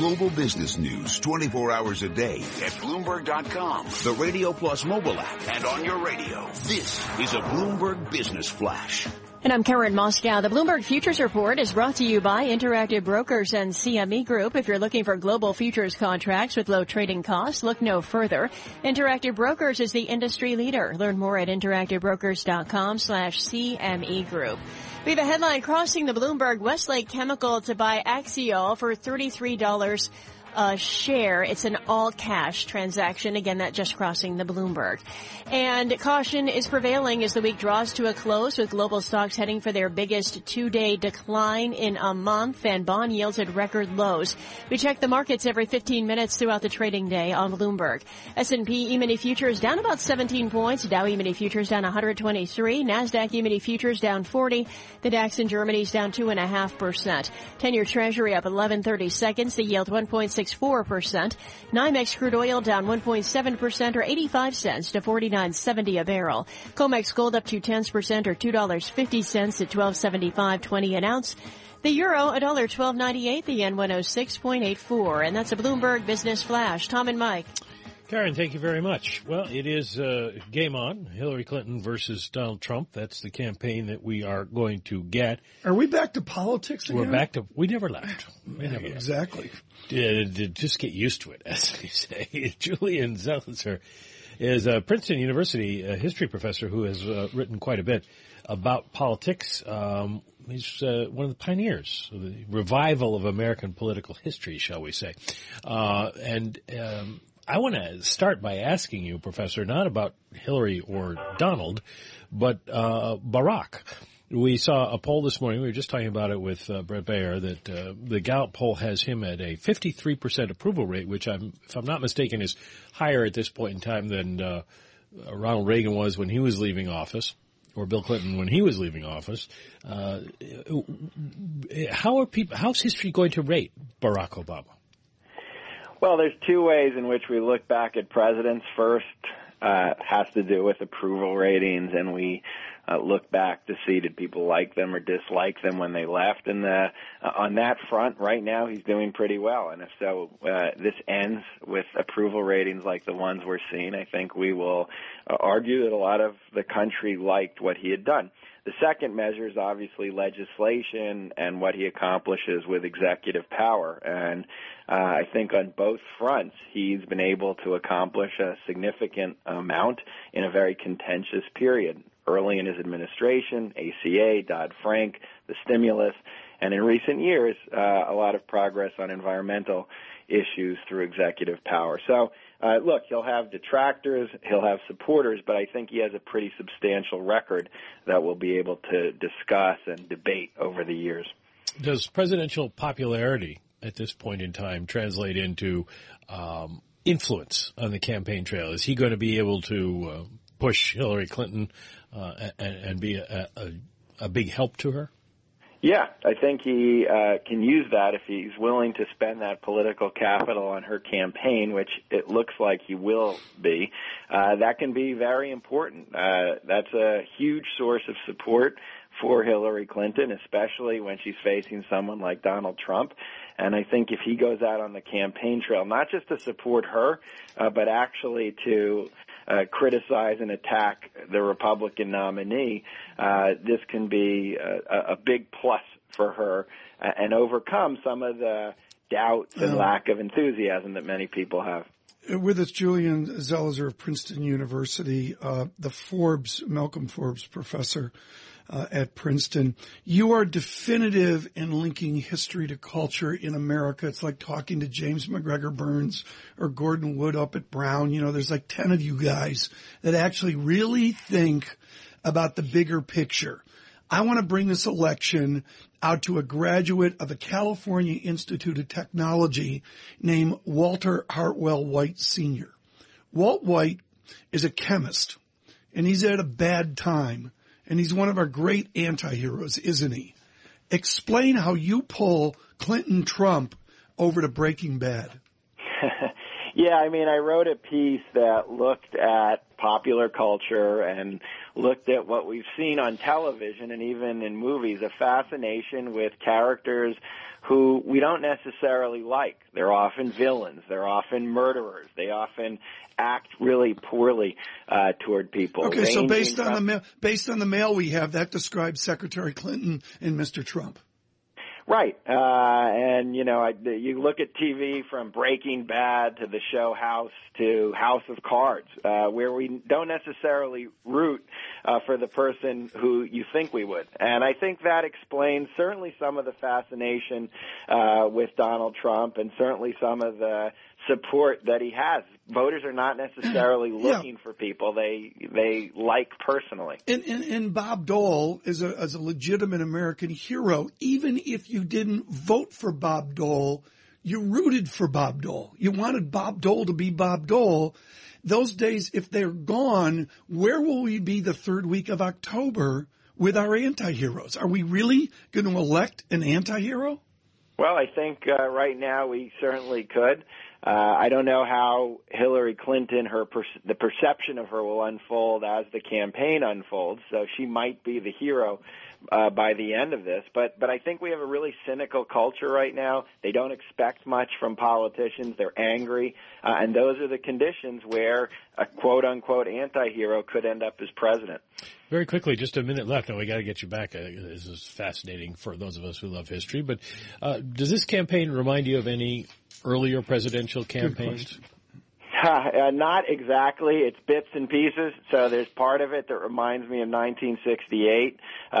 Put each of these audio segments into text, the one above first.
global business news 24 hours a day at Bloomberg.com, the Radio Plus mobile app, and on your radio. This is a Bloomberg Business Flash. And I'm Karen Moscow. The Bloomberg Futures Report is brought to you by Interactive Brokers and CME Group. If you're looking for global futures contracts with low trading costs, look no further. Interactive Brokers is the industry leader. Learn more at interactivebrokers.com slash CME Group. We have a headline crossing the Bloomberg Westlake Chemical to buy Axiall for $33 a share. It's an all cash transaction. Again, that just crossing the Bloomberg. And caution is prevailing as the week draws to a close with global stocks heading for their biggest two day decline in a month and bond yields at record lows. We check the markets every 15 minutes throughout the trading day on Bloomberg. S&P E-mini futures down about 17 points. Dow E-mini futures down 123. NASDAQ E-mini futures down 40. The DAX in Germany is down 2.5%. 10-year treasury up 1130 seconds. The yield 1.64%. NYMEX crude oil down 1.7% or 85 cents to 49.70 a barrel. COMEX gold up two tenths percent or $2.50 at 1275.20 an ounce. The euro, a dollar twelve ninety eight. The yen one oh six point eight four, and that's a Bloomberg Business Flash. Tom and Mike. Karen, thank you very much. Well, it is uh, game on. Hillary Clinton versus Donald Trump. That's the campaign that we are going to get. Are we back to politics again? We're back to. We never left. We never left. exactly. Uh, just get used to it, as they say. Julian Zelizer is a Princeton University uh, history professor who has uh, written quite a bit about politics. Um, he's uh, one of the pioneers of the revival of American political history, shall we say. Uh, and um, I want to start by asking you, Professor, not about Hillary or Donald, but uh, Barack. We saw a poll this morning. We were just talking about it with uh, Bret Baier that uh, the Gallup poll has him at a 53% approval rate, which I'm, if I'm not mistaken, is higher at this point in time than uh, Ronald Reagan was when he was leaving office, or Bill Clinton when he was leaving office. Uh, how are people? How's history going to rate Barack Obama? Well, there's two ways in which we look back at presidents. First uh, has to do with approval ratings, and we uh, look back to see did people like them or dislike them when they left. And uh, on that front, right now he's doing pretty well. And if so, uh, this ends with approval ratings like the ones we're seeing. I think we will uh, argue that a lot of the country liked what he had done. The second measure is obviously legislation and what he accomplishes with executive power. And uh, I think on both fronts, he's been able to accomplish a significant amount in a very contentious period. Early in his administration, ACA, Dodd-Frank, the stimulus, and in recent years, uh, a lot of progress on environmental issues through executive power. So uh, look, he'll have detractors, he'll have supporters, but I think he has a pretty substantial record that we'll be able to discuss and debate over the years. Does presidential popularity at this point in time translate into um, influence on the campaign trail? Is he going to be able to uh, push Hillary Clinton uh, and, and, be a, a, a big help to her? Yeah, I think he uh, can use that if he's willing to spend that political capital on her campaign, which it looks like he will be. Uh, that can be very important. Uh, that's a huge source of support for Hillary Clinton, especially when she's facing someone like Donald Trump. And I think if he goes out on the campaign trail, not just to support her, uh, but actually to uh, criticize and attack the Republican nominee, uh, this can be a, a big plus for her and overcome some of the doubts and lack of enthusiasm that many people have. With us, Julian Zelizer of Princeton University, uh, the Forbes, Malcolm Forbes professor uh, at Princeton. You are definitive in linking history to culture in America. It's like talking to James MacGregor Burns or Gordon Wood up at Brown. You know, there's like 10 of you guys that actually really think about the bigger picture. I want to bring this election out to a graduate of the California Institute of Technology named Walter Hartwell White Sr. Walt White is a chemist and he's at a bad time and he's one of our great anti-heroes, isn't he? Explain how you pull Clinton Trump over to Breaking Bad. yeah, I mean, I wrote a piece that looked at popular culture and looked at what we've seen on television and even in movies, a fascination with characters who we don't necessarily like. They're often villains. They're often murderers. They often act really poorly uh, toward people. Okay, so based on the mail, based on the mail we have, that describes Secretary Clinton and Mr. Trump. Right, uh, and you know, I, you look at TV from Breaking Bad to the show House to House of Cards, uh, where we don't necessarily root uh, for the person who you think we would, and I think that explains certainly some of the fascination uh, with Donald Trump, and certainly some of the support that he has. Voters are not necessarily looking yeah. for people they they like personally. And, and, and Bob Dole is a, is a legitimate American hero. Even if you didn't vote for Bob Dole, you rooted for Bob Dole. You wanted Bob Dole to be Bob Dole. Those days, if they're gone, where will we be the third week of October with our anti-heroes? Are we really going to elect an anti-hero? Well, I think uh, right now we certainly could. Uh, I don't know how Hillary Clinton, her per- the perception of her will unfold as the campaign unfolds. So she might be the hero uh, by the end of this. But but I think we have a really cynical culture right now. They don't expect much from politicians. They're angry, uh, and those are the conditions where a quote unquote anti-hero could end up as president. Very quickly, just a minute left, and we got to get you back. Uh, this is fascinating for those of us who love history. But uh, does this campaign remind you of any earlier presidential campaigns? Uh, not exactly. It's bits and pieces. So there's part of it that reminds me of 1968, uh,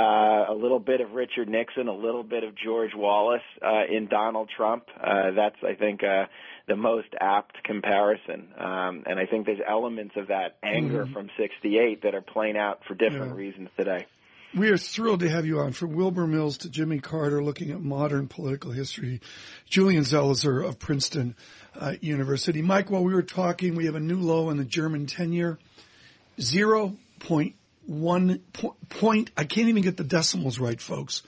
a little bit of Richard Nixon, a little bit of George Wallace uh, in Donald Trump. Uh, that's, I think, uh, the most apt comparison. Um, and I think there's elements of that anger mm-hmm. from 68 that are playing out for different yeah. reasons today. We are thrilled to have you on. From Wilbur Mills to Jimmy Carter, looking at modern political history. Julian Zelizer of Princeton uh, University. Mike, while we were talking, we have a new low in the German tenure. 0.1 point, I can't even get the decimals right, folks.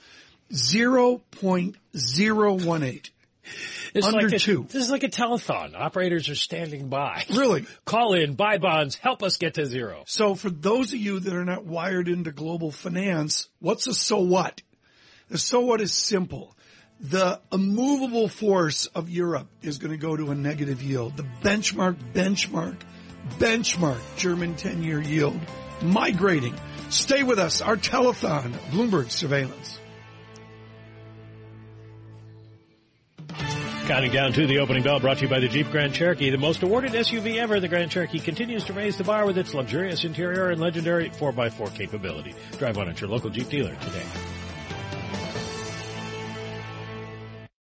0.018. It's Under like a, two. This is like a telethon. Operators are standing by. Really? Call in, buy bonds, help us get to zero. So for those of you that are not wired into global finance, what's a so what? The so what is simple. The immovable force of Europe is going to go to a negative yield. The benchmark, benchmark, benchmark German 10 year yield migrating. Stay with us. Our telethon, Bloomberg surveillance. Counting down to the opening bell brought to you by the Jeep Grand Cherokee, the most awarded SUV ever. The Grand Cherokee continues to raise the bar with its luxurious interior and legendary 4x4 capability. Drive one at your local Jeep dealer today.